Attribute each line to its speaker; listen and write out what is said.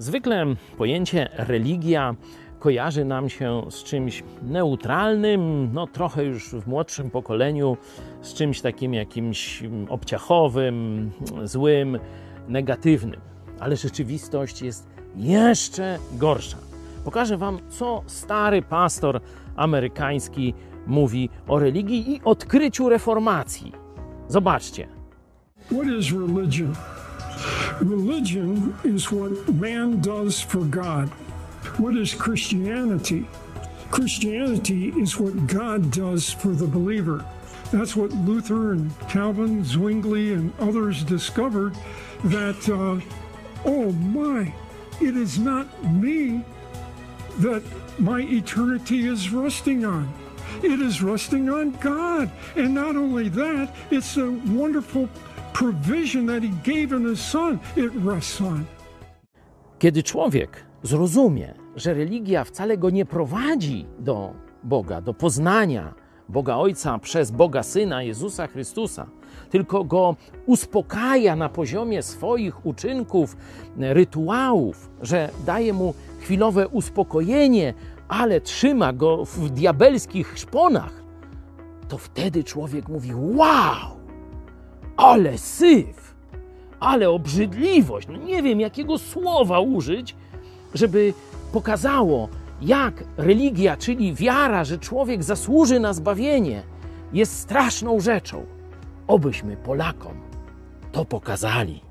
Speaker 1: Zwykle pojęcie religia kojarzy nam się z czymś neutralnym, no trochę już w młodszym pokoleniu, z czymś takim jakimś obciachowym, złym, negatywnym. Ale rzeczywistość jest jeszcze gorsza. Pokażę Wam, co stary pastor amerykański mówi o religii i odkryciu reformacji. Zobaczcie.
Speaker 2: What is religion? Religion is what man does for God. What is Christianity? Christianity is what God does for the believer. That's what Luther and Calvin, Zwingli, and others discovered that, uh, oh my, it is not me that my eternity is resting on. It is resting on God. And not only that, it's a wonderful provision that He gave in His Son, it rests on.
Speaker 1: Kiedy człowiek zrozumie, że religia wcale go nie prowadzi do Boga, do poznania Boga Ojca przez Boga Syna Jezusa Chrystusa, tylko go uspokaja na poziomie swoich uczynków, rytuałów, że daje mu chwilowe uspokojenie, ale trzyma go w diabelskich szponach, to wtedy człowiek mówi: Wow, ale syf, ale obrzydliwość. No nie wiem, jakiego słowa użyć, żeby pokazało, jak religia, czyli wiara, że człowiek zasłuży na zbawienie, jest straszną rzeczą. Obyśmy Polakom to pokazali.